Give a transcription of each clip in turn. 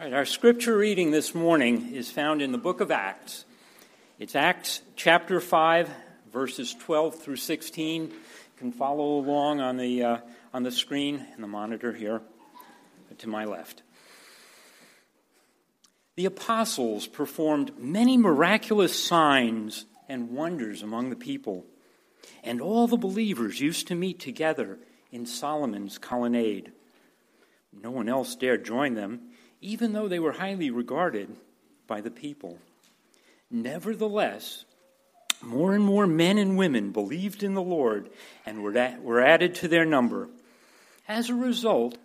Our scripture reading this morning is found in the book of Acts. It's Acts chapter 5, verses 12 through 16. You can follow along on the, uh, on the screen and the monitor here to my left. The apostles performed many miraculous signs and wonders among the people, and all the believers used to meet together in Solomon's colonnade. No one else dared join them even though they were highly regarded by the people. Nevertheless, more and more men and women believed in the Lord and were added to their number. As a result,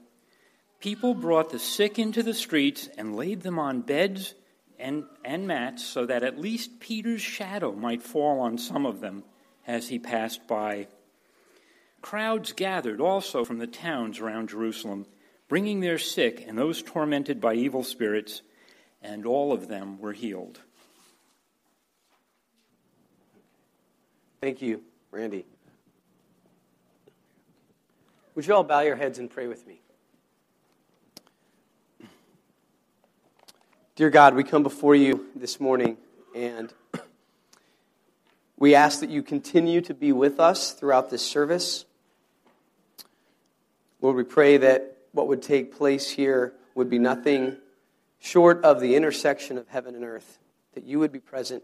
people brought the sick into the streets and laid them on beds and, and mats so that at least Peter's shadow might fall on some of them as he passed by. Crowds gathered also from the towns around Jerusalem bringing their sick and those tormented by evil spirits, and all of them were healed. Thank you, Randy. Would you all bow your heads and pray with me? Dear God, we come before you this morning and we ask that you continue to be with us throughout this service. Lord, we pray that what would take place here would be nothing short of the intersection of heaven and earth. That you would be present,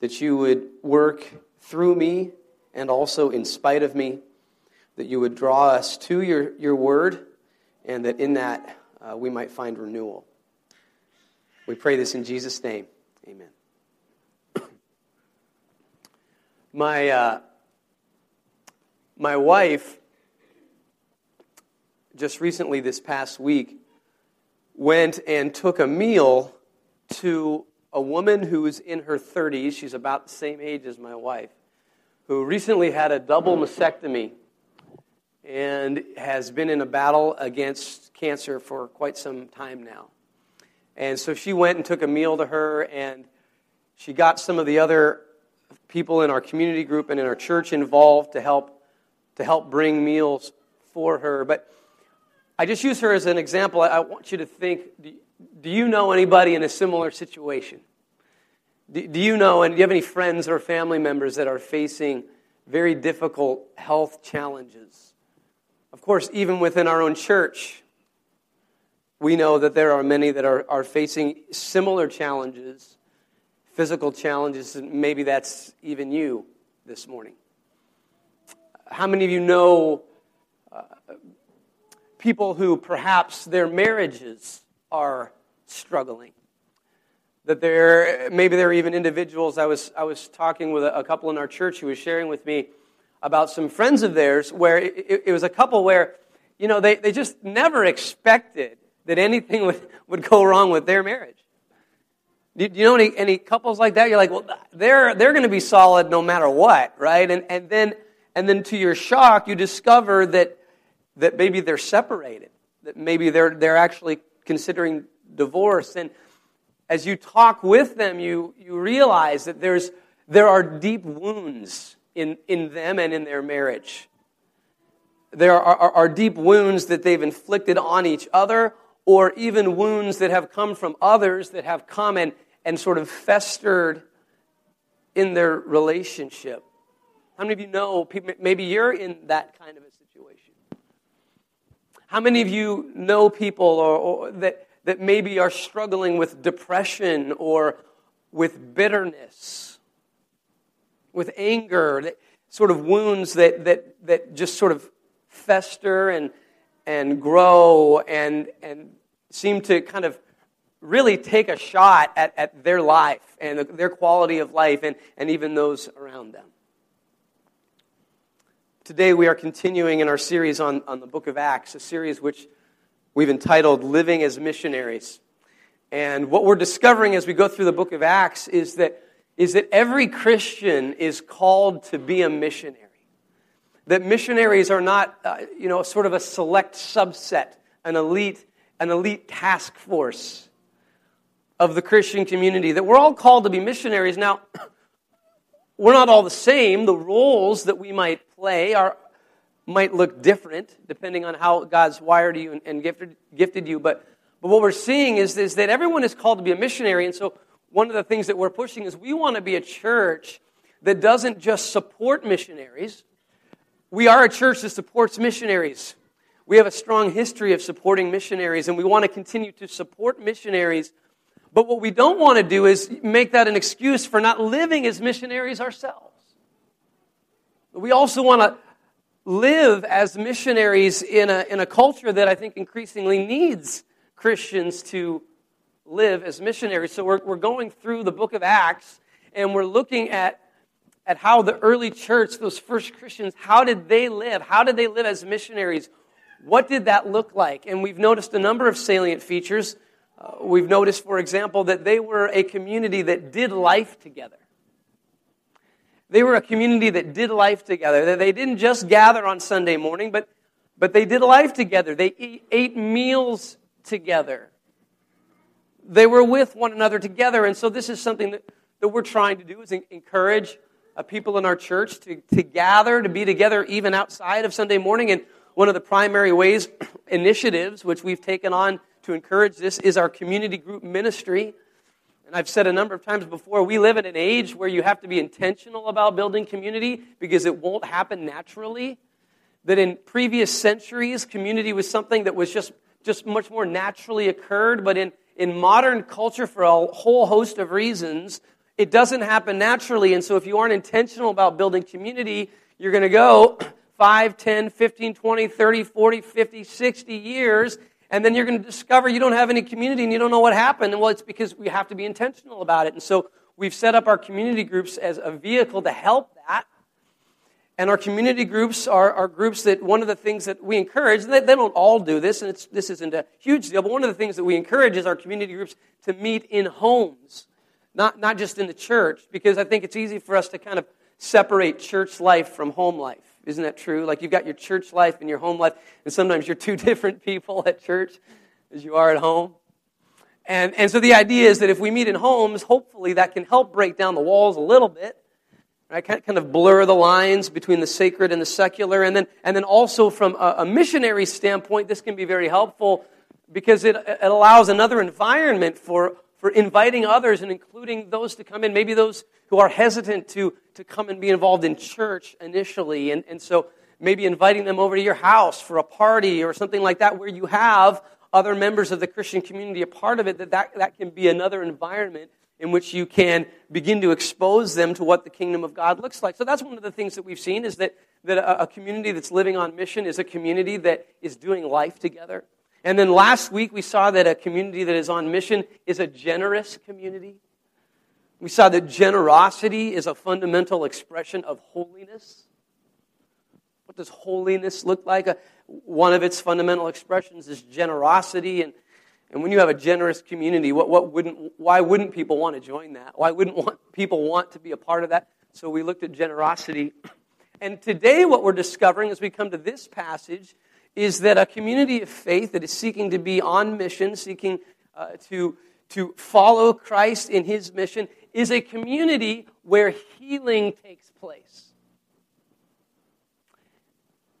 that you would work through me and also in spite of me, that you would draw us to your, your word, and that in that uh, we might find renewal. We pray this in Jesus' name. Amen. my, uh, my wife just recently, this past week, went and took a meal to a woman who is in her 30s. She's about the same age as my wife, who recently had a double mastectomy and has been in a battle against cancer for quite some time now. And so she went and took a meal to her, and she got some of the other people in our community group and in our church involved to help to help bring meals for her. But I just use her as an example. I want you to think do you know anybody in a similar situation? Do you know, and do you have any friends or family members that are facing very difficult health challenges? Of course, even within our own church, we know that there are many that are, are facing similar challenges, physical challenges, and maybe that's even you this morning. How many of you know uh, people who perhaps their marriages are struggling. That there, maybe there are even individuals. I was, I was talking with a, a couple in our church who was sharing with me about some friends of theirs where it, it was a couple where, you know, they, they just never expected that anything would, would go wrong with their marriage. Do you know any, any couples like that? You're like, well, they're, they're going to be solid no matter what, right? And, and, then, and then to your shock, you discover that that maybe they're separated, that maybe they're, they're actually considering divorce. And as you talk with them, you, you realize that there's, there are deep wounds in, in them and in their marriage. There are, are, are deep wounds that they've inflicted on each other, or even wounds that have come from others that have come and, and sort of festered in their relationship. How many of you know maybe you're in that kind of a how many of you know people or, or that, that maybe are struggling with depression or with bitterness, with anger, that, sort of wounds that, that, that just sort of fester and, and grow and, and seem to kind of really take a shot at, at their life and their quality of life and, and even those around them. Today we are continuing in our series on, on the book of Acts, a series which we've entitled Living as Missionaries. And what we're discovering as we go through the book of Acts is that, is that every Christian is called to be a missionary. That missionaries are not, uh, you know, sort of a select subset, an elite, an elite task force of the Christian community. That we're all called to be missionaries. Now, we're not all the same. The roles that we might play are, might look different depending on how God's wired you and, and gifted, gifted you. But, but what we're seeing is, is that everyone is called to be a missionary. And so one of the things that we're pushing is we want to be a church that doesn't just support missionaries. We are a church that supports missionaries. We have a strong history of supporting missionaries, and we want to continue to support missionaries. But what we don't want to do is make that an excuse for not living as missionaries ourselves. We also want to live as missionaries in a, in a culture that I think increasingly needs Christians to live as missionaries. So we're, we're going through the book of Acts, and we're looking at at how the early church, those first Christians, how did they live? How did they live as missionaries? What did that look like? And we've noticed a number of salient features. Uh, we've noticed, for example, that they were a community that did life together. They were a community that did life together. They didn't just gather on Sunday morning, but, but they did life together. They ate meals together. They were with one another together. And so this is something that, that we're trying to do is encourage uh, people in our church to, to gather, to be together even outside of Sunday morning. And one of the primary ways, initiatives, which we've taken on to encourage this, is our community group ministry. And I've said a number of times before, we live in an age where you have to be intentional about building community because it won't happen naturally. That in previous centuries, community was something that was just, just much more naturally occurred. But in, in modern culture, for a whole host of reasons, it doesn't happen naturally. And so if you aren't intentional about building community, you're going to go 5, 10, 15, 20, 30, 40, 50, 60 years, and then you're going to discover you don't have any community and you don't know what happened. And well, it's because we have to be intentional about it. And so we've set up our community groups as a vehicle to help that. And our community groups are, are groups that one of the things that we encourage, they, they don't all do this, and this isn't a huge deal, but one of the things that we encourage is our community groups to meet in homes, not, not just in the church, because I think it's easy for us to kind of separate church life from home life. Isn't that true? Like you've got your church life and your home life, and sometimes you're two different people at church as you are at home. And, and so the idea is that if we meet in homes, hopefully that can help break down the walls a little bit, right? Kind of blur the lines between the sacred and the secular. And then, and then also from a, a missionary standpoint, this can be very helpful because it, it allows another environment for for inviting others and including those to come in, maybe those who are hesitant to, to come and be involved in church initially. And, and so maybe inviting them over to your house for a party or something like that where you have other members of the Christian community a part of it, that, that that can be another environment in which you can begin to expose them to what the kingdom of God looks like. So that's one of the things that we've seen is that, that a, a community that's living on mission is a community that is doing life together. And then last week we saw that a community that is on mission is a generous community. We saw that generosity is a fundamental expression of holiness. What does holiness look like? Uh, one of its fundamental expressions is generosity. And, and when you have a generous community, what, what wouldn't, why wouldn't people want to join that? Why wouldn't want, people want to be a part of that? So we looked at generosity. And today, what we're discovering as we come to this passage is that a community of faith that is seeking to be on mission, seeking uh, to, to follow Christ in his mission, is a community where healing takes place.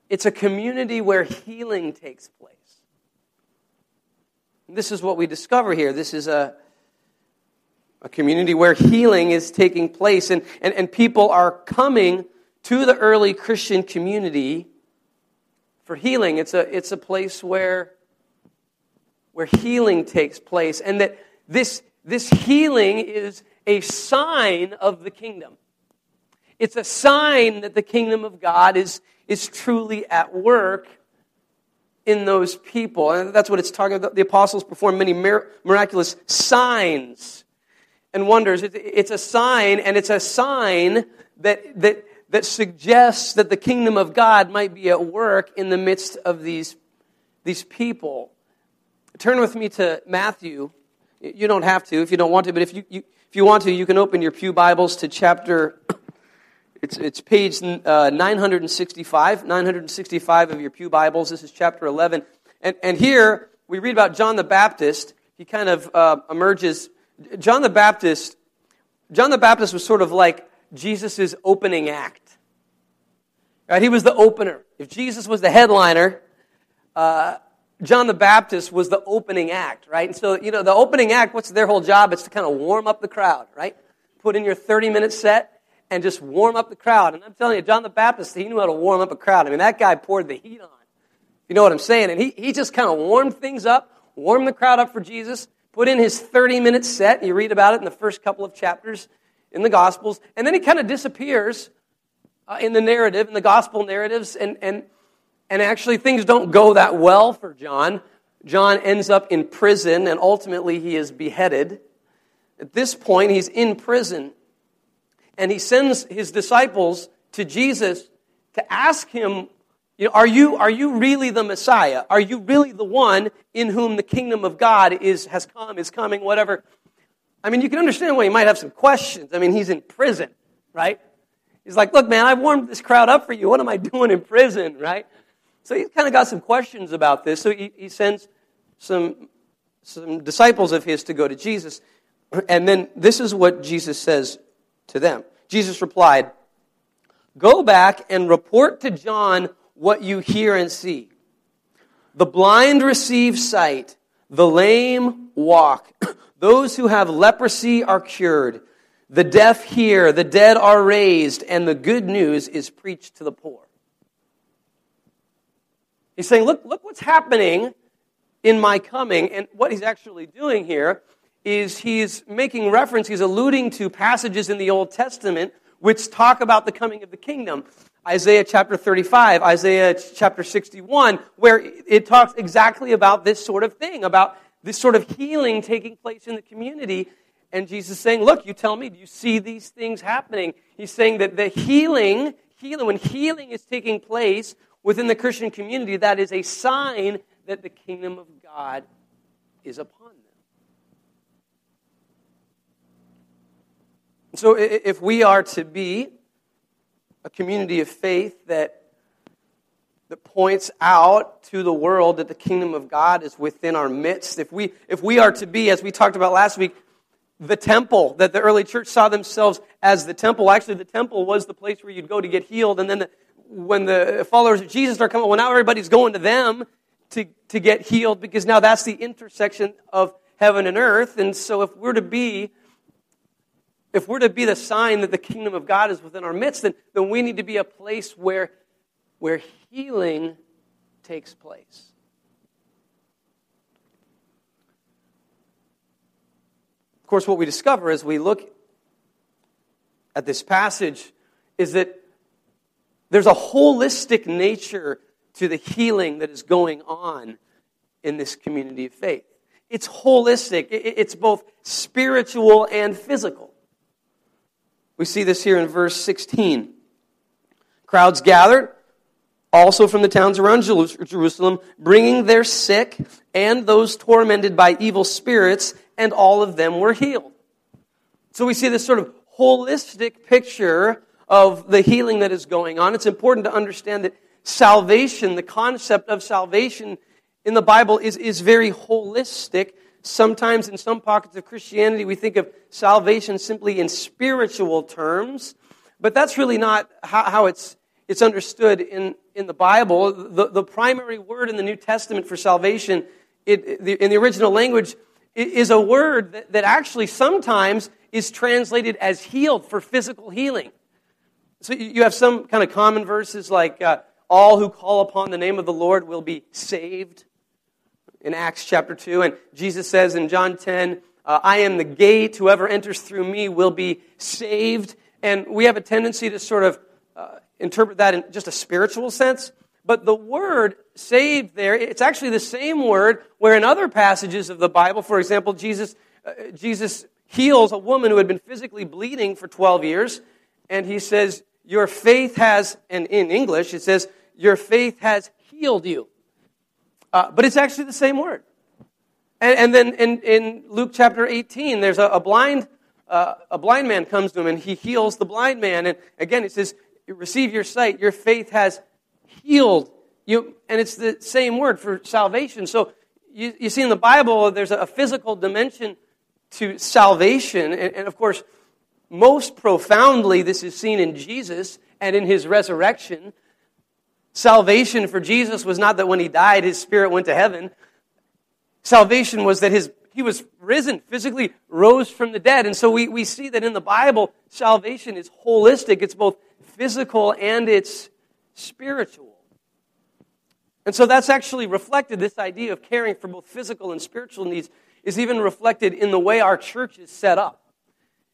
It's a community where healing takes place. And this is what we discover here. This is a, a community where healing is taking place, and, and, and people are coming to the early Christian community for healing. It's a, it's a place where, where healing takes place, and that this, this healing is a sign of the kingdom. It's a sign that the kingdom of God is, is truly at work in those people. And that's what it's talking about. The apostles performed many miraculous signs and wonders. It's a sign, and it's a sign that, that that suggests that the kingdom of God might be at work in the midst of these, these people. Turn with me to Matthew. You don't have to if you don't want to, but if you, you if you want to, you can open your Pew Bibles to chapter, it's, it's page uh, 965, 965 of your Pew Bibles. This is chapter 11. And, and here we read about John the Baptist. He kind of uh, emerges. John the Baptist, John the Baptist was sort of like Jesus' opening act. Right? He was the opener. If Jesus was the headliner, uh, John the Baptist was the opening act, right? And so, you know, the opening act, what's their whole job? It's to kind of warm up the crowd, right? Put in your 30 minute set and just warm up the crowd. And I'm telling you, John the Baptist, he knew how to warm up a crowd. I mean, that guy poured the heat on. You know what I'm saying? And he, he just kind of warmed things up, warmed the crowd up for Jesus, put in his 30 minute set. You read about it in the first couple of chapters in the Gospels. And then he kind of disappears uh, in the narrative, in the Gospel narratives. And, and and actually, things don't go that well for John. John ends up in prison, and ultimately, he is beheaded. At this point, he's in prison, and he sends his disciples to Jesus to ask him, you know, are you, are you really the Messiah? Are you really the one in whom the kingdom of God is, has come, is coming, whatever? I mean, you can understand why he might have some questions. I mean, he's in prison, right? He's like, look, man, I've warmed this crowd up for you. What am I doing in prison, right? So he's kind of got some questions about this. So he, he sends some, some disciples of his to go to Jesus. And then this is what Jesus says to them. Jesus replied, Go back and report to John what you hear and see. The blind receive sight, the lame walk, those who have leprosy are cured, the deaf hear, the dead are raised, and the good news is preached to the poor. He's saying, look, look what's happening in my coming. And what he's actually doing here is he's making reference, he's alluding to passages in the Old Testament which talk about the coming of the kingdom. Isaiah chapter 35, Isaiah chapter 61, where it talks exactly about this sort of thing, about this sort of healing taking place in the community. And Jesus saying, Look, you tell me, do you see these things happening? He's saying that the healing, healing, when healing is taking place, within the Christian community, that is a sign that the kingdom of God is upon them. So, if we are to be a community of faith that, that points out to the world that the kingdom of God is within our midst, if we, if we are to be, as we talked about last week, the temple, that the early church saw themselves as the temple. Actually, the temple was the place where you'd go to get healed, and then the, when the followers of Jesus start coming, well, now everybody's going to them to, to get healed because now that's the intersection of heaven and earth. And so if we're to be if we're to be the sign that the kingdom of God is within our midst, then, then we need to be a place where, where healing takes place. Of course, what we discover as we look at this passage is that there's a holistic nature to the healing that is going on in this community of faith. It's holistic, it's both spiritual and physical. We see this here in verse 16. Crowds gathered, also from the towns around Jerusalem, bringing their sick and those tormented by evil spirits, and all of them were healed. So we see this sort of holistic picture of the healing that is going on. It's important to understand that salvation, the concept of salvation in the Bible, is, is very holistic. Sometimes in some pockets of Christianity, we think of salvation simply in spiritual terms, but that's really not how, how it's, it's understood in, in the Bible. The, the primary word in the New Testament for salvation it, the, in the original language is a word that, that actually sometimes is translated as healed for physical healing. So you have some kind of common verses like, uh, all who call upon the name of the Lord will be saved in Acts chapter 2. And Jesus says in John 10, uh, I am the gate. Whoever enters through me will be saved. And we have a tendency to sort of uh, interpret that in just a spiritual sense. But the word saved there, it's actually the same word where in other passages of the Bible, for example, Jesus, uh, Jesus heals a woman who had been physically bleeding for 12 years. And he says, your faith has, and in English it says, Your faith has healed you. Uh, but it's actually the same word. And, and then in, in, Luke chapter 18, there's a, a blind, uh, a blind man comes to him and he heals the blind man. And again, he says, Receive your sight, your faith has healed you. And it's the same word for salvation. So you, you see in the Bible, there's a, physical dimension to salvation. And, and of course, most profoundly, this is seen in Jesus and in his resurrection. Salvation for Jesus was not that when he died, his spirit went to heaven. Salvation was that his, he was risen, physically rose from the dead. And so we, we see that in the Bible, salvation is holistic. It's both physical and it's spiritual. And so that's actually reflected, this idea of caring for both physical and spiritual needs is even reflected in the way our church is set up.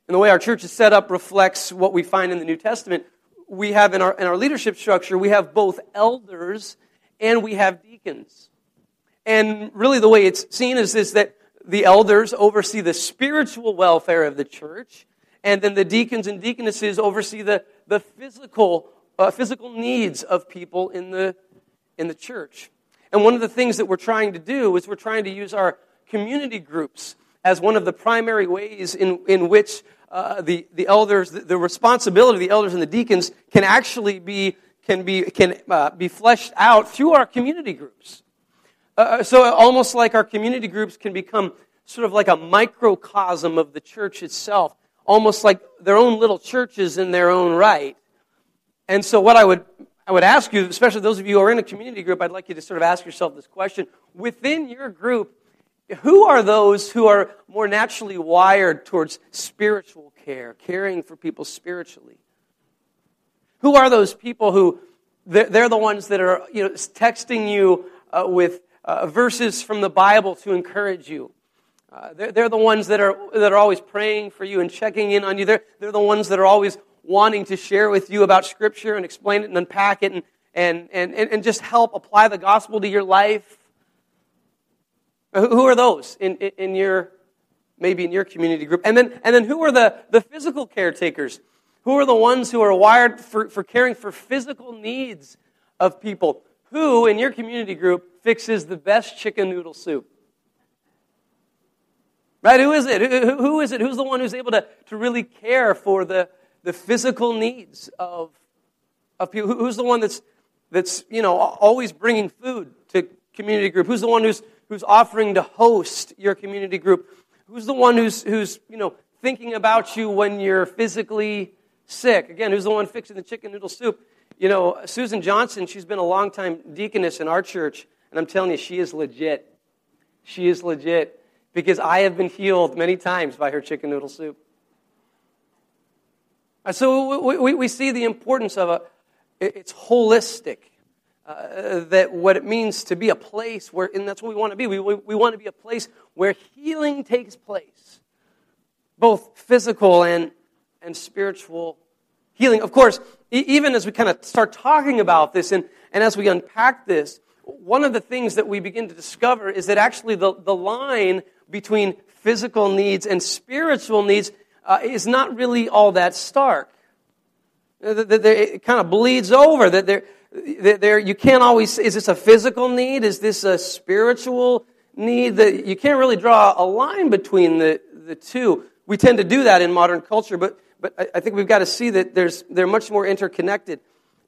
And the way our church is set up reflects what we find in the New Testament. We have in our, in our leadership structure, we have both elders and we have deacons. And really, the way it's seen is this that the elders oversee the spiritual welfare of the church, and then the deacons and deaconesses oversee the, the physical, uh, physical needs of people in the, in the church. And one of the things that we're trying to do is we're trying to use our community groups as one of the primary ways in, in which uh, the, the elders, the, the, responsibility of the elders and the deacons can actually be, can be, can, uh, be fleshed out through our community groups. Uh, uh, so almost like our community groups can become sort of like a microcosm of the church itself, almost like their own little churches in their own right. And so what I would I would ask you, especially those of you who are in a community group, I'd like you to sort of ask yourself this question. Within your group, who are those who are more naturally wired towards spiritual care, caring for people spiritually? Who are those people who they're the ones that are you know, texting you uh, with uh, verses from the Bible to encourage you. Uh, they're, they're, the ones that are, that are always praying for you and checking in on you. They're, they're the ones that are always wanting to share with you about Scripture and explain it and unpack it and, and, and, and just help apply the gospel to your life. Who are those in, in your, maybe in your community group? And then, and then who are the, the physical caretakers? Who are the ones who are wired for, for caring for physical needs of people? Who in your community group fixes the best chicken noodle soup? Right? Who is it? Who, who is it? Who's the one who's able to, to really care for the, the physical needs of, of people? Who's the one that's, that's, you know, always bringing food to community group? Who's the one who's, who's offering to host your community group? Who's the one who's, who's, you know, thinking about you when you're physically sick? Again, who's the one fixing the chicken noodle soup? You know, Susan Johnson, she's been a long-time deaconess in our church, and I'm telling you, she is legit. She is legit because I have been healed many times by her chicken noodle soup. So we, we, see the importance of a, it's holistic. Uh, that what it means to be a place where, and that's what we want to be. We, we, we want to be a place where healing takes place, both physical and, and spiritual healing. Of course, even as we kind of start talking about this and, and as we unpack this, one of the things that we begin to discover is that actually the, the line between physical needs and spiritual needs uh, is not really all that stark. It kind of bleeds over. That there, there, you can't always. Is this a physical need? Is this a spiritual need? That you can't really draw a line between the, the two. We tend to do that in modern culture, but but I, I think we've got to see that there's, they're much more interconnected.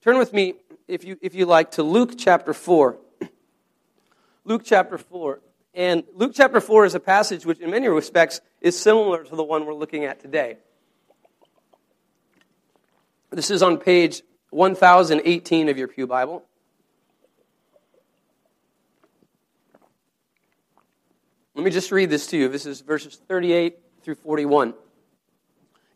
Turn with me, if you, if you like, to Luke chapter 4. Luke chapter 4. And Luke chapter 4 is a passage which, in many respects, is similar to the one we're looking at today. This is on page 1018 of your Pew Bible. Let me just read this to you. This is verses 38 through 41.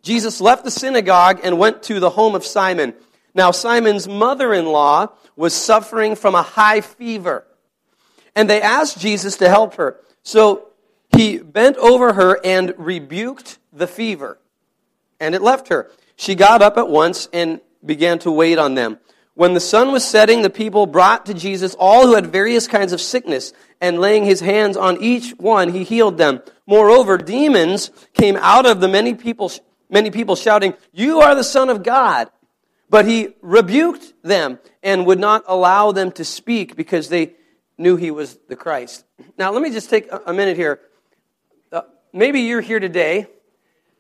Jesus left the synagogue and went to the home of Simon. Now, Simon's mother in law was suffering from a high fever. And they asked Jesus to help her. So he bent over her and rebuked the fever. And it left her. She got up at once and began to wait on them. When the sun was setting, the people brought to Jesus all who had various kinds of sickness, and laying his hands on each one, he healed them. Moreover, demons came out of the many people many people shouting, You are the Son of God. But he rebuked them and would not allow them to speak because they knew he was the Christ. Now, let me just take a minute here. Uh, maybe you're here today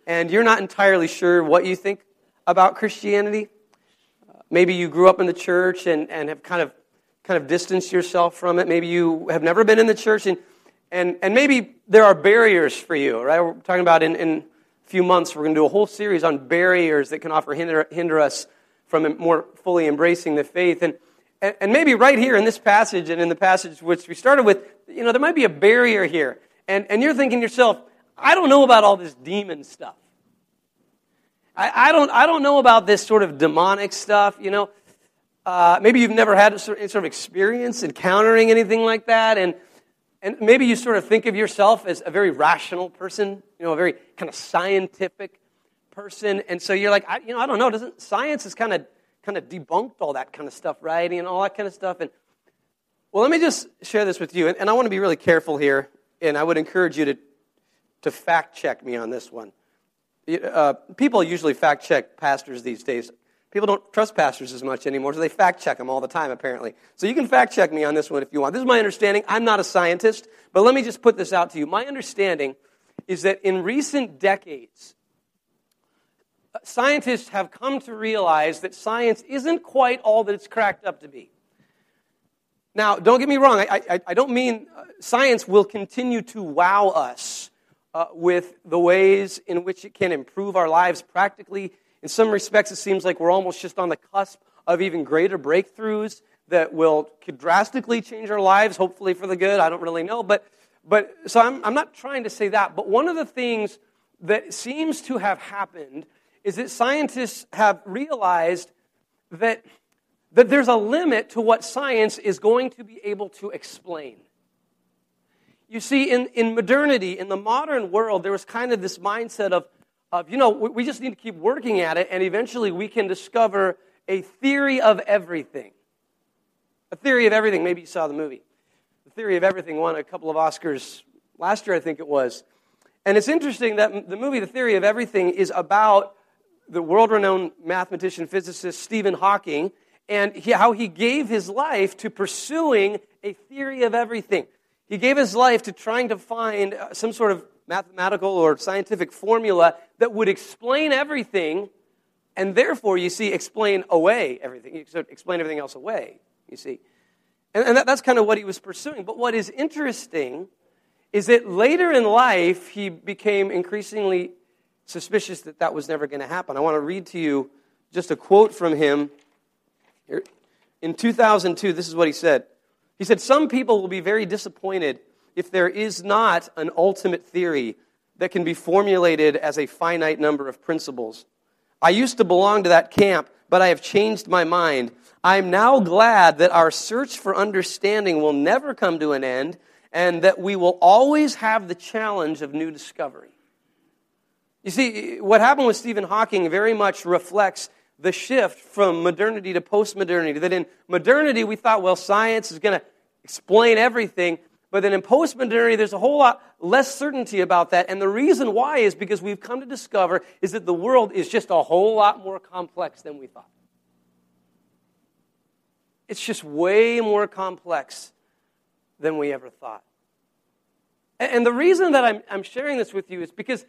and you're not entirely sure what you think about Christianity. Uh, maybe you grew up in the church and, and have kind of, kind of distanced yourself from it. Maybe you have never been in the church and, and, and maybe there are barriers for you, right? We're talking about in, in a few months, we're going to do a whole series on barriers that can offer hinder, hinder us from more fully embracing the faith. And, And, and maybe right here in this passage and in the passage which we started with, you know, there might be a barrier here. And, and you're thinking to yourself, I don't know about all this demon stuff. I, I, don't, I don't know about this sort of demonic stuff, you know. Uh, maybe you've never had sort of experience encountering anything like that. And, and maybe you sort of think of yourself as a very rational person, you know, a very kind of scientific person. And so you're like, I, you know, I don't know. Doesn't science is kind of kind of debunked all that kind of stuff, right? And all that kind of stuff. And well, let me just share this with you. And, and I want to be really careful here. And I would encourage you to, to fact check me on this one. Uh, people usually fact check pastors these days. People don't trust pastors as much anymore, so they fact check them all the time, apparently. So you can fact check me on this one if you want. This is my understanding. I'm not a scientist, but let me just put this out to you. My understanding is that in recent decades, scientists have come to realize that science isn't quite all that it's cracked up to be. Now, don't get me wrong, I, I, I don't mean uh, science will continue to wow us uh, with the ways in which it can improve our lives practically. In some respects, it seems like we're almost just on the cusp of even greater breakthroughs that will could drastically change our lives, hopefully for the good. I don't really know. But, but so I'm, I'm not trying to say that. But one of the things that seems to have happened is that scientists have realized that, that there's a limit to what science is going to be able to explain. You see, in, in modernity, in the modern world, there was kind of this mindset of, of, you know, we just need to keep working at it, and eventually we can discover a theory of everything. A theory of everything. Maybe you saw the movie. The theory of everything won a couple of Oscars last year, I think it was. And it's interesting that the movie, The Theory of Everything, is about the world renowned mathematician, physicist Stephen Hawking, and he, how he gave his life to pursuing a theory of everything. He gave his life to trying to find uh, some sort of mathematical or scientific formula that would explain everything, and therefore, you see, explain away everything. explain everything else away, you see. And, and that, that's kind of what he was pursuing. But what is interesting is that later in life, he became increasingly suspicious that that was never going to happen. I want to read to you just a quote from him. In 2002, this is what he said. He said, Some people will be very disappointed if there is not an ultimate theory that can be formulated as a finite number of principles. I used to belong to that camp, but I have changed my mind. I am now glad that our search for understanding will never come to an end and that we will always have the challenge of new discovery. You see, what happened with Stephen Hawking very much reflects the shift from modernity to postmodernity. That in modernity, we thought, well, science is going to explain everything. But then in postmodernity, there's a whole lot less certainty about that. And the reason why is because we've come to discover is that the world is just a whole lot more complex than we thought. It's just way more complex than we ever thought. And the reason that I'm, sharing this with you is because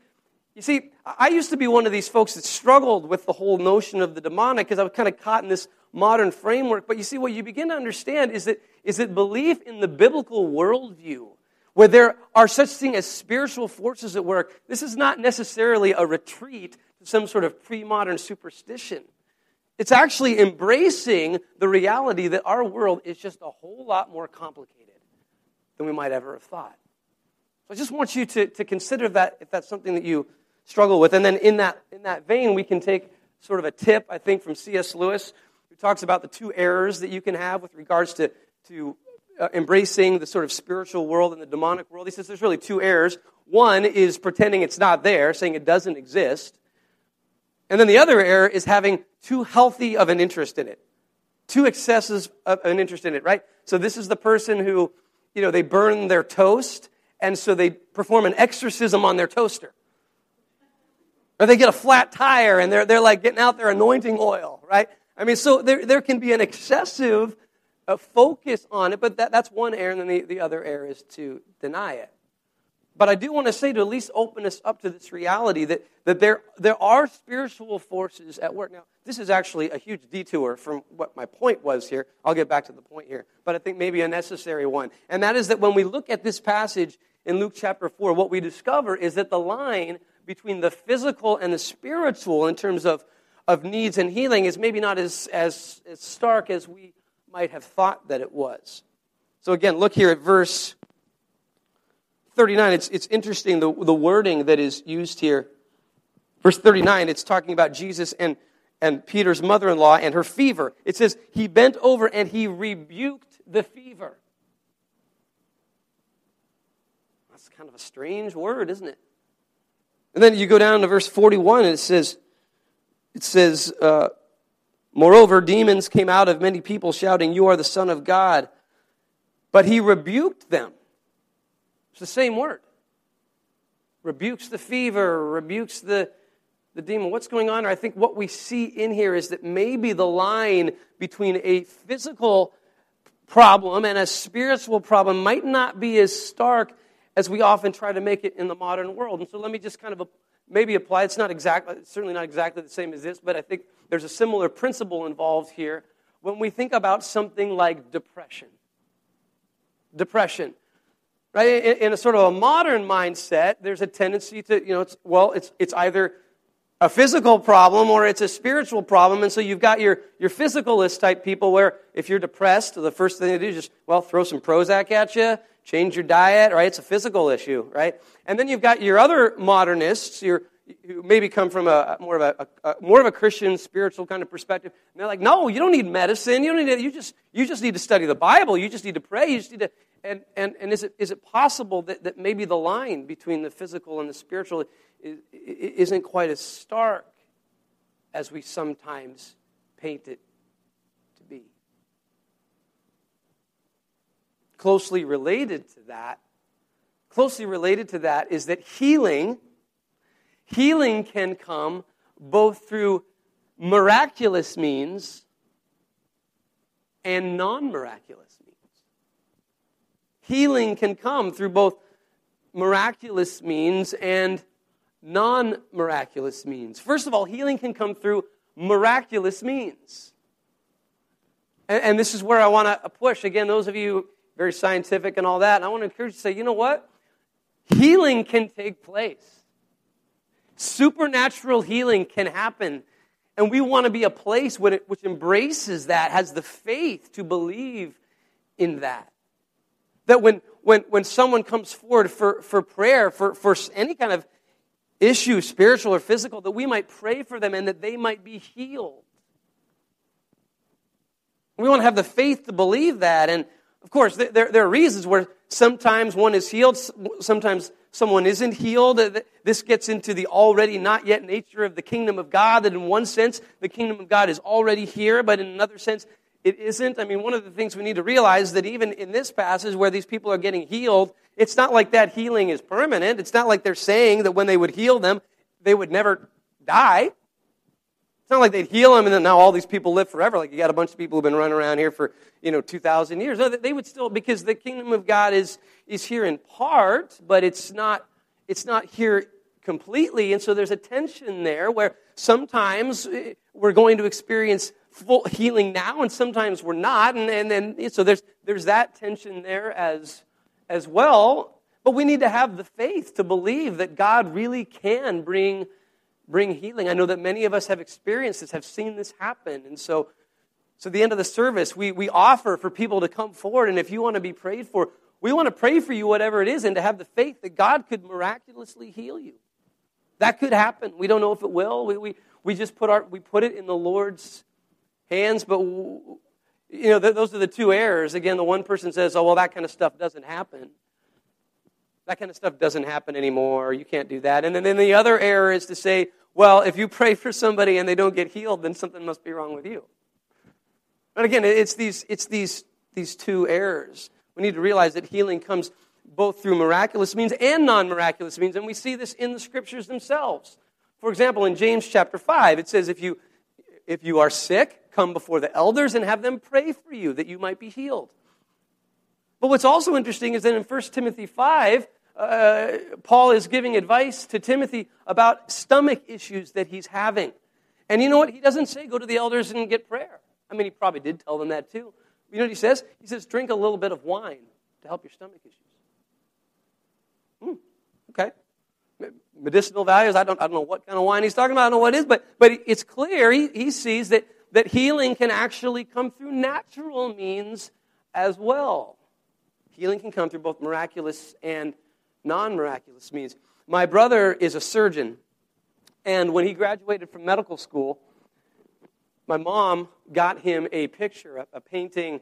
you see, I used to be one of these folks that struggled with the whole notion of the demonic because I was kind of caught in this modern framework. But you see, what you begin to understand is that, is that belief in the biblical worldview, where there are such things as spiritual forces at work, this is not necessarily a retreat to some sort of pre modern superstition. It's actually embracing the reality that our world is just a whole lot more complicated than we might ever have thought. So I just want you to, to consider that if that's something that you struggle with. And then in that, in that vein, we can take sort of a tip, I think, from C.S. Lewis, who talks about the two errors that you can have with regards to, to uh, embracing the sort of spiritual world and the demonic world. He says there's really two errors. One is pretending it's not there, saying it doesn't exist. And then the other error is having too healthy of an interest in it. Too excessive of an interest in it, right? So this is the person who, you know, they burn their toast, and so they perform an exorcism on their toaster. Or they get a flat tire and they're, they're like getting out their anointing oil, right? I mean, so there, there can be an excessive uh, focus on it, but that, that's one error, and then the, the other error is to deny it. But I do want to say to at least open us up to this reality that, that there, there are spiritual forces at work. Now, this is actually a huge detour from what my point was here. I'll get back to the point here, but I think maybe a necessary one. And that is that when we look at this passage in Luke chapter 4, what we discover is that the line between the physical and the spiritual in terms of, of needs and healing is maybe not as, as, as stark as we might have thought that it was. So again, look here at verse 39. It's, it's interesting the, the wording that is used here. Verse 39, it's talking about Jesus and, and Peter's mother in law and her fever. It says, He bent over and he rebuked the fever. That's kind of a strange word, isn't it? And then you go down to verse 41 and it says, it says, uh, Moreover, demons came out of many people shouting, You are the Son of God. But he rebuked them. It's the same word. Rebukes the fever, rebukes the, the demon. What's going on? I think what we see in here is that maybe the line between a physical problem and a spiritual problem might not be as stark as we often try to make it in the modern world. And so let me just kind of maybe apply. It's not exactly, certainly not exactly the same as this, but I think there's a similar principle involved here when we think about something like depression. Depression. Right? In, in a sort of a modern mindset, there's a tendency to, you know, it's, well, it's, it's either a physical problem or it's a spiritual problem. And so you've got your, your physicalist type people where if you're depressed, the first thing they do is just, well, throw some Prozac at you, change your diet, right? It's a physical issue, right? And then you've got your other modernists, your, who maybe come from a more of a, a, more of a Christian spiritual kind of perspective. And they're like, no, you don't need medicine. You don't need. You just you just need to study the Bible. You just need to pray. You just need to. And and, and is it is it possible that, that maybe the line between the physical and the spiritual isn't quite as stark as we sometimes paint it to be. closely related to that, closely related to that is that healing, healing can come both through miraculous means and non miraculous means. Healing can come through both miraculous means and non miraculous means. First of all, healing can come through miraculous means. And, and this is where I want to push. Again, those of you very scientific and all that. I want to encourage you to say, you know what? Healing can take place. Supernatural healing can happen. And we want to be a place which embraces that, has the faith to believe in that. That when, when, when someone comes forward for, for prayer, for, for any kind of issue, spiritual or physical, that we might pray for them and that they might be healed. We want to have the faith to believe that. And of course, there, there are reasons where sometimes one is healed, sometimes someone isn't healed. This gets into the already not yet nature of the kingdom of God, that in one sense, the kingdom of God is already here, but in another sense, it isn't. I mean, one of the things we need to realize that even in this passage where these people are getting healed, it's not like that healing is permanent. It's not like they're saying that when they would heal them, they would never die. It's not like they'd heal them and then now all these people live forever. Like you got a bunch of people who've been running around here for, you know, 2,000 years. No, they would still, because the kingdom of God is, is here in part, but it's not, it's not here completely. And so there's a tension there where sometimes eh, we're going to experience full healing now and sometimes we're not. And, and then, so there's, there's that tension there as, as well. But we need to have the faith to believe that God really can bring bring healing. I know that many of us have experienced this, have seen this happen. And so, so at the end of the service, we, we offer for people to come forward. And if you want to be prayed for, we want to pray for you, whatever it is, and to have the faith that God could miraculously heal you. That could happen. We don't know if it will. We, we, we just put, our, we put it in the Lord's hands. But, you know, th- those are the two errors. Again, the one person says, oh, well, that kind of stuff doesn't happen. That kind of stuff doesn't happen anymore. You can't do that. And then, then the other error is to say, well, if you pray for somebody and they don't get healed, then something must be wrong with you. But again, it's these, it's these, these two errors. We need to realize that healing comes both through miraculous means and non miraculous means, and we see this in the scriptures themselves. For example, in James chapter 5, it says, if you, if you are sick, come before the elders and have them pray for you that you might be healed. But what's also interesting is that in 1 Timothy 5, uh, Paul is giving advice to Timothy about stomach issues that he's having. And you know what? He doesn't say go to the elders and get prayer. I mean, he probably did tell them that too. You know what he says? He says drink a little bit of wine to help your stomach issues. Hmm, okay. Medicinal values, I don't, I don't know what kind of wine he's talking about, I don't know what it is, but, but it's clear he, he sees that that healing can actually come through natural means as well. Healing can come through both miraculous and non miraculous means. My brother is a surgeon, and when he graduated from medical school, my mom got him a picture, a, painting,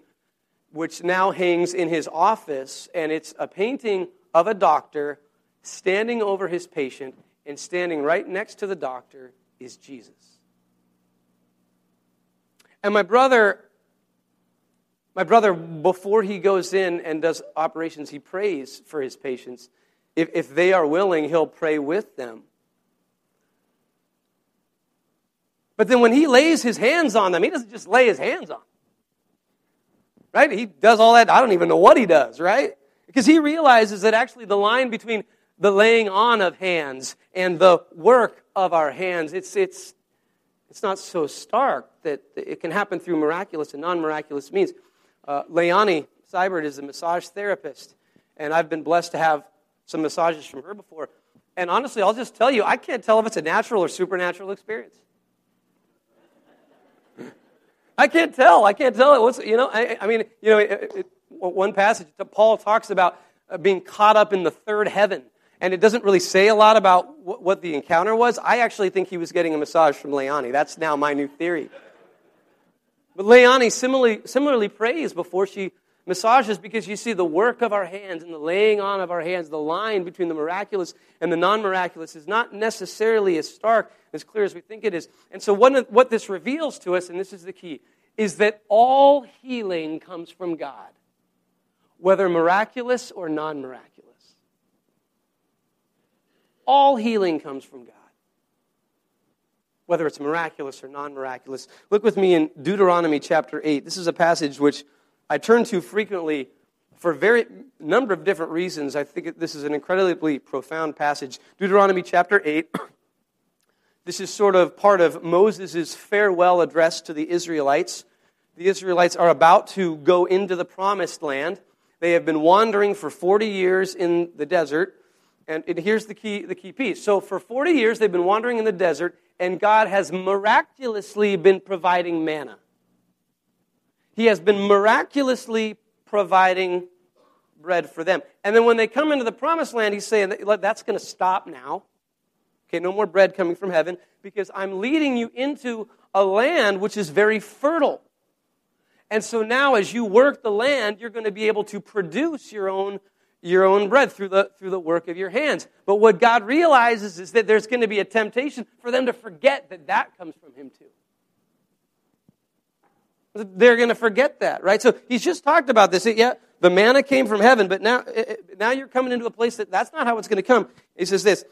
which now hangs in his office, and it's a painting of a doctor standing over his patient, and standing right next to the doctor is Jesus. And my brother, my brother, before he goes in and does operations, he prays for his patients. If, if they are willing, he'll pray with them. But then when he lays his hands on them, he doesn't just lay his hands on them. Right? He does all that. I don't even know what he does, right? Because he realizes that actually the line between the laying on of hands and the work of our hands, it's, it's, it's not so stark that it can happen through miraculous and non miraculous means. Uh, Leonie Seibert is a massage therapist, and I've been blessed to have some massages from her before. And honestly, I'll just tell you, I can't tell if it's a natural or supernatural experience. I can't tell. I can't tell. it. What's, you know, I, I mean, you know, it, it, one passage, Paul talks about uh, being caught up in the third heaven. And it doesn't really say a lot about what, the encounter was. I actually think he was getting a massage from Leonie. That's now my new theory. But Leonie similarly, similarly prays before she massages because you see the work of our hands and the laying on of our hands, the line between the miraculous and the non miraculous is not necessarily as stark, as clear as we think it is. And so, what, what this reveals to us, and this is the key, is that all healing comes from God, whether miraculous or non miraculous. All healing comes from God whether it's miraculous or non miraculous. Look with me in Deuteronomy chapter 8. This is a passage which I turn to frequently for a very number of different reasons. I think this is an incredibly profound passage. Deuteronomy chapter 8. This is sort of part of Moses' farewell address to the Israelites. The Israelites are about to go into the promised land. They have been wandering for 40 years in the desert. And here's the key, the key piece. So, for 40 years, they've been wandering in the desert, and God has miraculously been providing manna. He has been miraculously providing bread for them. And then when they come into the promised land, he's saying that that's going to stop now. Okay, no more bread coming from heaven because I'm leading you into a land which is very fertile. And so now, as you work the land, you're going to be able to produce your own, your own bread through the, through the work of your hands. But what God realizes is that there's going to be a temptation for them to forget that that comes from Him too. They're going to forget that, right? So he's just talked about this. Yeah, the manna came from heaven, but now, eh, eh, now you're coming into a place that that's not how it's going to come. He says this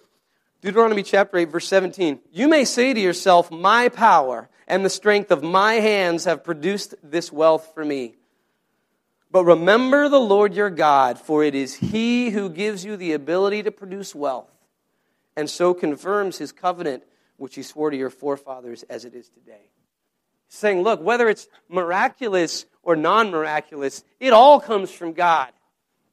Deuteronomy chapter 8, verse 17. You may say to yourself, My power and the strength of my hands have produced this wealth for me. But remember the Lord your God, for it is He who gives you the ability to produce wealth, and so confirms His covenant, which He swore to your forefathers as it is today saying, look, whether it's miraculous or non miraculous, it all comes from God.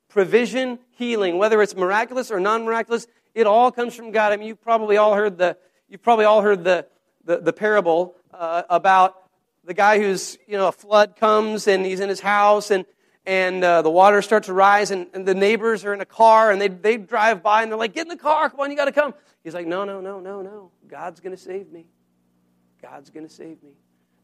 Provision, healing, whether it's miraculous or non miraculous, it all comes from God. I mean, you've probably all heard the, you've probably all heard the, the, the parable uh, about the guy who's, you know, a flood comes and he's in his house and, and uh, the water starts to rise and, and, the neighbors are in a car and they, they drive by and they're like, get in the car, come on, you got to come. He's like, no, no, no, no, no. God's going to save me. God's going to save me.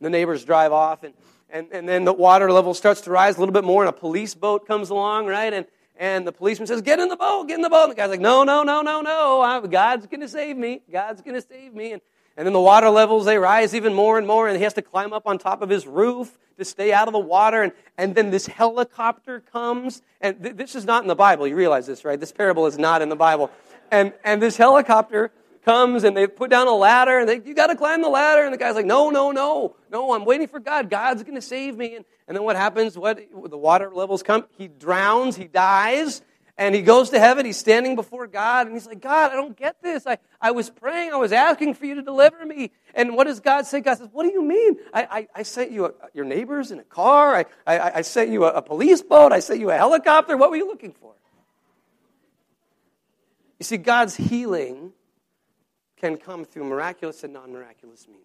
The neighbors drive off, and, and, and then the water level starts to rise a little bit more, and a police boat comes along, right? And, and the policeman says, Get in the boat, get in the boat. And the guy's like, No, no, no, no, no. God's going to save me. God's going to save me. And, and then the water levels, they rise even more and more, and he has to climb up on top of his roof to stay out of the water. And, and then this helicopter comes. And th- this is not in the Bible. You realize this, right? This parable is not in the Bible. And, and this helicopter comes and they put down a ladder and they, you got to climb the ladder. And the guy's like, no, no, no, no, I'm waiting for God. God's going to save me. And, and then what happens? What the water levels come? He drowns. He dies. And he goes to heaven. He's standing before God. And he's like, God, I don't get this. I, I was praying. I was asking for you to deliver me. And what does God say? God says, What do you mean? I, I, I sent you a, your neighbors in a car. I, I, I sent you a, a police boat. I sent you a helicopter. What were you looking for? You see, God's healing can come through miraculous and non miraculous means.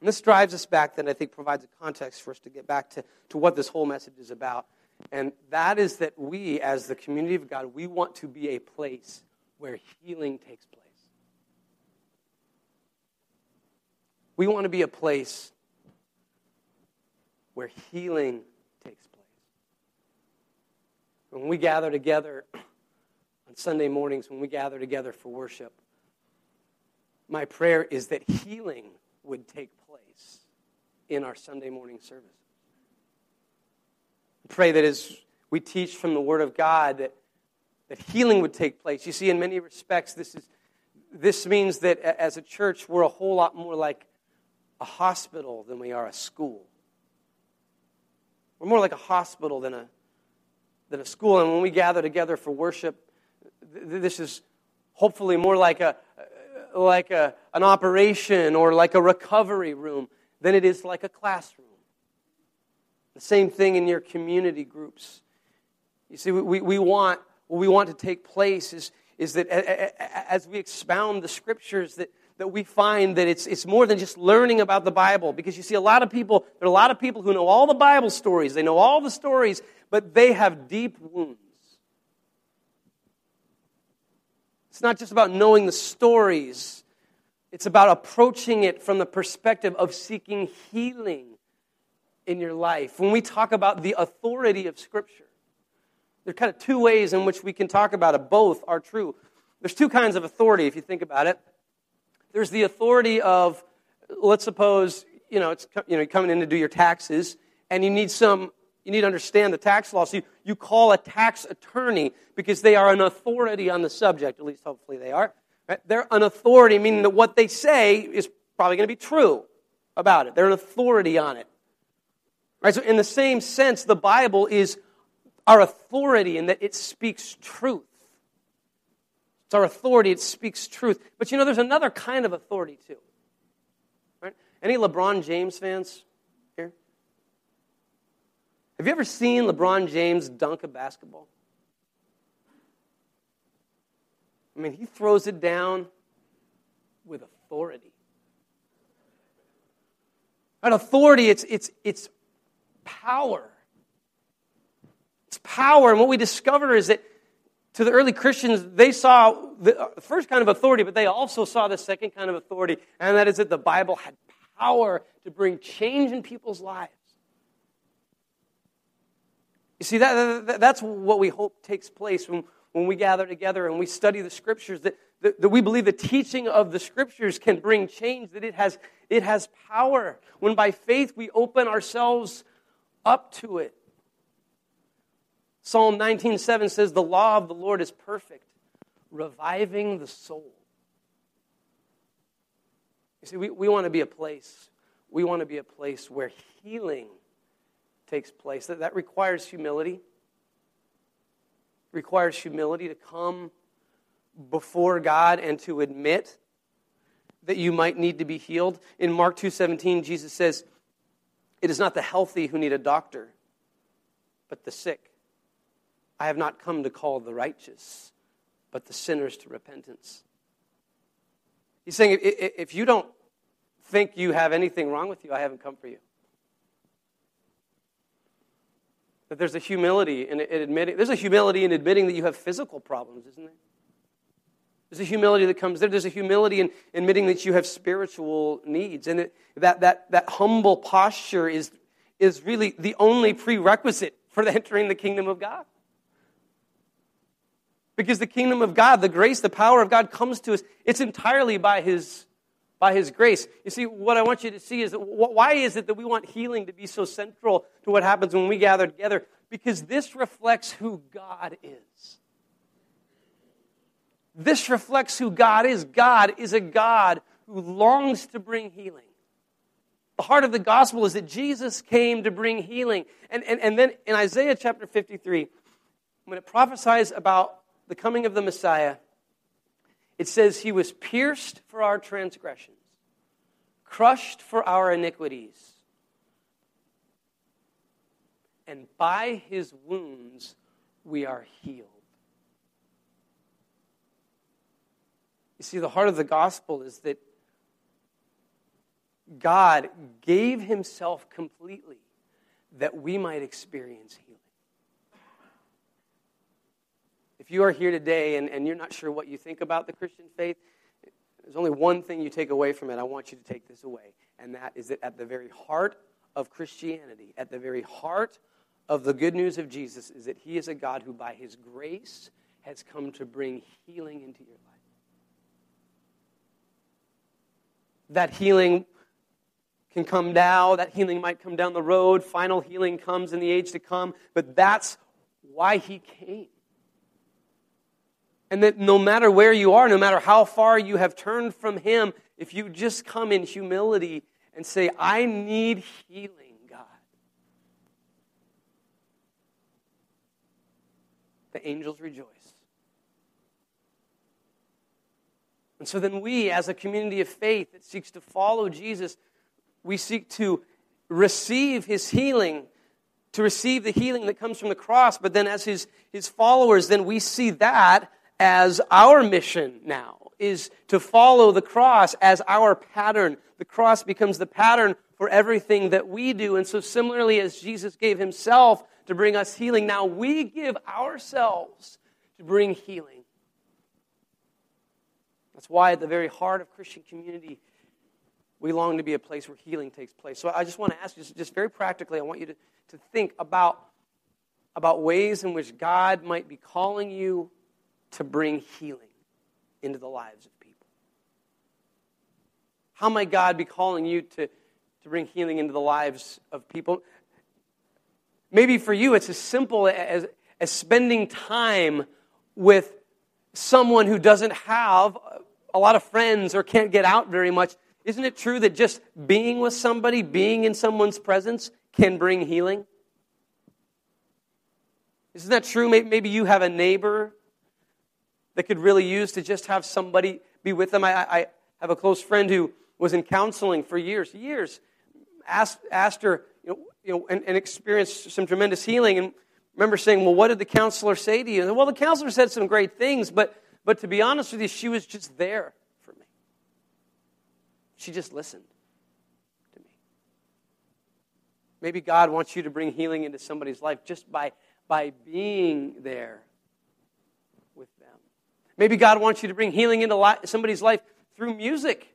And this drives us back, then I think provides a context for us to get back to, to what this whole message is about. And that is that we, as the community of God, we want to be a place where healing takes place. We want to be a place where healing takes place. When we gather together on Sunday mornings, when we gather together for worship, my prayer is that healing would take place in our Sunday morning service. Pray that as we teach from the Word of God, that, that healing would take place. You see, in many respects, this, is, this means that as a church, we're a whole lot more like a hospital than we are a school. We're more like a hospital than a, than a school. And when we gather together for worship, this is hopefully more like a, like a, an operation or like a recovery room than it is like a classroom. The same thing in your community groups. You see, we, we want, what we want to take place is, is that as we expound the scriptures, that, that we find that it's, it's more than just learning about the Bible. Because you see, a lot of people, there are a lot of people who know all the Bible stories, they know all the stories, but they have deep wounds. It's not just about knowing the stories, it's about approaching it from the perspective of seeking healing in your life. When we talk about the authority of Scripture, there are kind of two ways in which we can talk about it. Both are true. There's two kinds of authority, if you think about it. There's the authority of, let's suppose, you know, it's, you know, you're coming in to do your taxes, and you need some you need to understand the tax law. So you, you call a tax attorney because they are an authority on the subject, at least hopefully they are. Right? They're an authority, meaning that what they say is probably going to be true about it. They're an authority on it. Right? So, in the same sense, the Bible is our authority in that it speaks truth. It's our authority, it speaks truth. But you know, there's another kind of authority too. Right? Any LeBron James fans? Here? Have you ever seen LeBron James dunk a basketball? I mean, he throws it down with authority. An authority, it's, it's, it's power. It's power. And what we discover is that to the early Christians, they saw uh, the first kind of authority, but they also saw the second kind of authority, and that is that the Bible had power to bring change in people's lives. You see, that, that, that's what we hope takes place when, when we gather together and we study the scriptures, that, that, that we believe the teaching of the scriptures can bring change, that it has, it has power. When by faith we open ourselves up to it. Psalm 19:7 says, The law of the Lord is perfect, reviving the soul. You see, we, we want to be a place. We want to be a place where healing takes place. That, that requires humility. requires humility to come before God and to admit that you might need to be healed. In Mark 2:17, Jesus says, "It is not the healthy who need a doctor, but the sick. I have not come to call the righteous, but the sinners to repentance." He's saying, if you don't think you have anything wrong with you, I haven't come for you. That there's a humility in, in admitting, there's a humility in admitting that you have physical problems, isn't there? There's a humility that comes there. There's a humility in admitting that you have spiritual needs. And it, that, that, that humble posture is, is really the only prerequisite for entering the kingdom of God. Because the kingdom of God, the grace, the power of God comes to us, it's entirely by His by His grace. You see, what I want you to see is that why is it that we want healing to be so central to what happens when we gather together? Because this reflects who God is. This reflects who God is. God is a God who longs to bring healing. The heart of the gospel is that Jesus came to bring healing. And, and, and then in Isaiah chapter 53, when it prophesies about the coming of the Messiah, it says, He was pierced for our transgressions, crushed for our iniquities, and by His wounds we are healed. You see, the heart of the gospel is that God gave himself completely that we might experience healing. If you are here today and, and you're not sure what you think about the Christian faith, there's only one thing you take away from it. I want you to take this away, and that is that at the very heart of Christianity, at the very heart of the good news of Jesus, is that He is a God who, by His grace, has come to bring healing into your life. That healing can come now, that healing might come down the road, final healing comes in the age to come, but that's why He came. And that no matter where you are, no matter how far you have turned from Him, if you just come in humility and say, I need healing, God, the angels rejoice. And so then we, as a community of faith that seeks to follow Jesus, we seek to receive his healing, to receive the healing that comes from the cross. But then, as his, his followers, then we see that as our mission now is to follow the cross as our pattern. The cross becomes the pattern for everything that we do. And so, similarly, as Jesus gave himself to bring us healing, now we give ourselves to bring healing. That's why, at the very heart of Christian community, we long to be a place where healing takes place. So, I just want to ask you, just very practically, I want you to, to think about, about ways in which God might be calling you to bring healing into the lives of people? How might God be calling you to, to bring healing into the lives of people? Maybe for you, it's as simple as, as spending time with someone who doesn't have a lot of friends or can't get out very much. Isn't it true that just being with somebody, being in someone's presence, can bring healing? Isn't that true? Maybe you have a neighbor that could really use to just have somebody be with them. I, I have a close friend who was in counseling for years, years. Asked, asked her, you know, you know and, and experienced some tremendous healing. And remember saying, well, what did the counselor say to you? And, well, the counselor said some great things, but, but to be honest with you, she was just there for me. She just listened to me. Maybe God wants you to bring healing into somebody's life just by, by being there with them. Maybe God wants you to bring healing into somebody's life through music.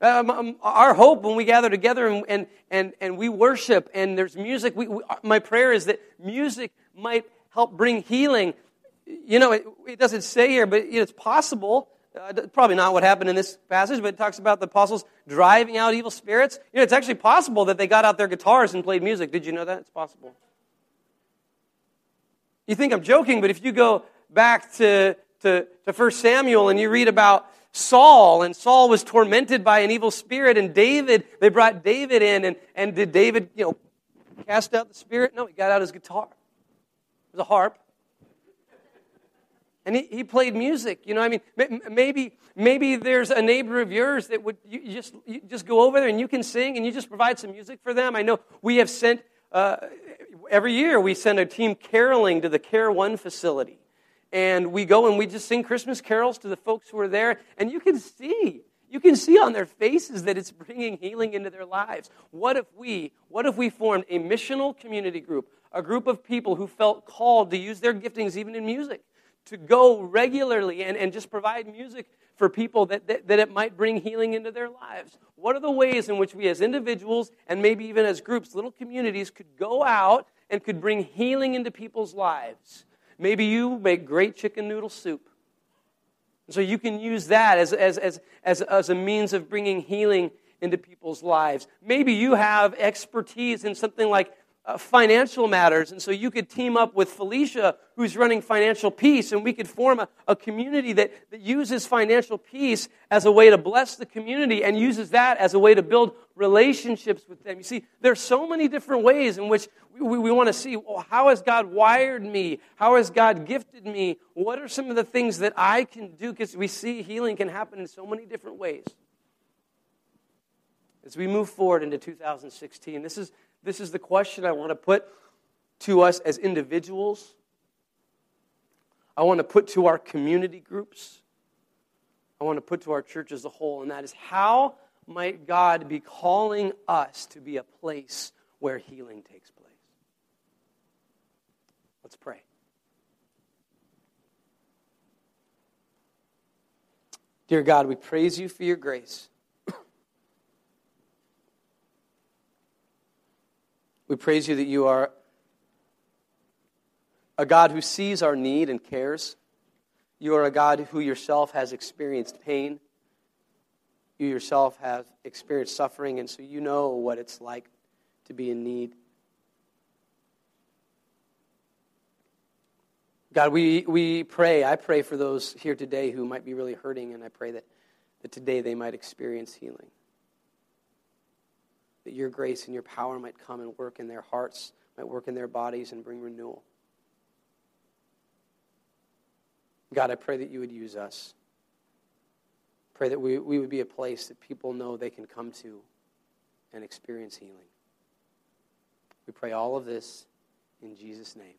Um, um, our hope when we gather together and, and, and, and we worship and there's music, we, we, my prayer is that music might help bring healing. You know, it, it doesn't say here, but it's possible. Uh, probably not what happened in this passage, but it talks about the apostles driving out evil spirits. You know, it's actually possible that they got out their guitars and played music. Did you know that? It's possible. You think I'm joking, but if you go back to to, to 1 Samuel and you read about Saul, and Saul was tormented by an evil spirit, and David, they brought David in, and, and did David, you know, cast out the spirit? No, he got out his guitar. It was a harp. And he, he played music, you know. I mean, maybe maybe there's a neighbor of yours that would you just you just go over there and you can sing and you just provide some music for them. I know we have sent uh, every year we send a team caroling to the Care One facility, and we go and we just sing Christmas carols to the folks who are there, and you can see, you can see on their faces that it's bringing healing into their lives. What if we, what if we formed a missional community group, a group of people who felt called to use their giftings even in music, to go regularly and, and just provide music for people that, that, that, it might bring healing into their lives? What are the ways in which we, as individuals and maybe even as groups, little communities, could go out and could bring healing into people's lives? Maybe you make great chicken noodle soup. So you can use that as, as, as, as, as a means of bringing healing into people's lives. Maybe you have expertise in something like uh, financial matters. And so you could team up with Felicia, who's running Financial Peace, and we could form a, a community that, that uses financial peace as a way to bless the community and uses that as a way to build relationships with them. You see, there are so many different ways in which we, we, we want to see well, how has God wired me? How has God gifted me? What are some of the things that I can do? Because we see healing can happen in so many different ways. As we move forward into 2016, this is this is the question I want to put to us as individuals. I want to put to our community groups. I want to put to our church as a whole, and that is how might God be calling us to be a place where healing takes place. Let's pray. Dear God, we praise you for your grace. We praise you that you are a God who sees our need and cares. You are a God who yourself has experienced pain. You yourself have experienced suffering, and so you know what it's like to be in need. God, we, we pray. I pray for those here today who might be really hurting, and I pray that, that today they might experience healing. That your grace and your power might come and work in their hearts, might work in their bodies, and bring renewal. God, I pray that you would use us. Pray that we, we would be a place that people know they can come to and experience healing. We pray all of this in Jesus' name.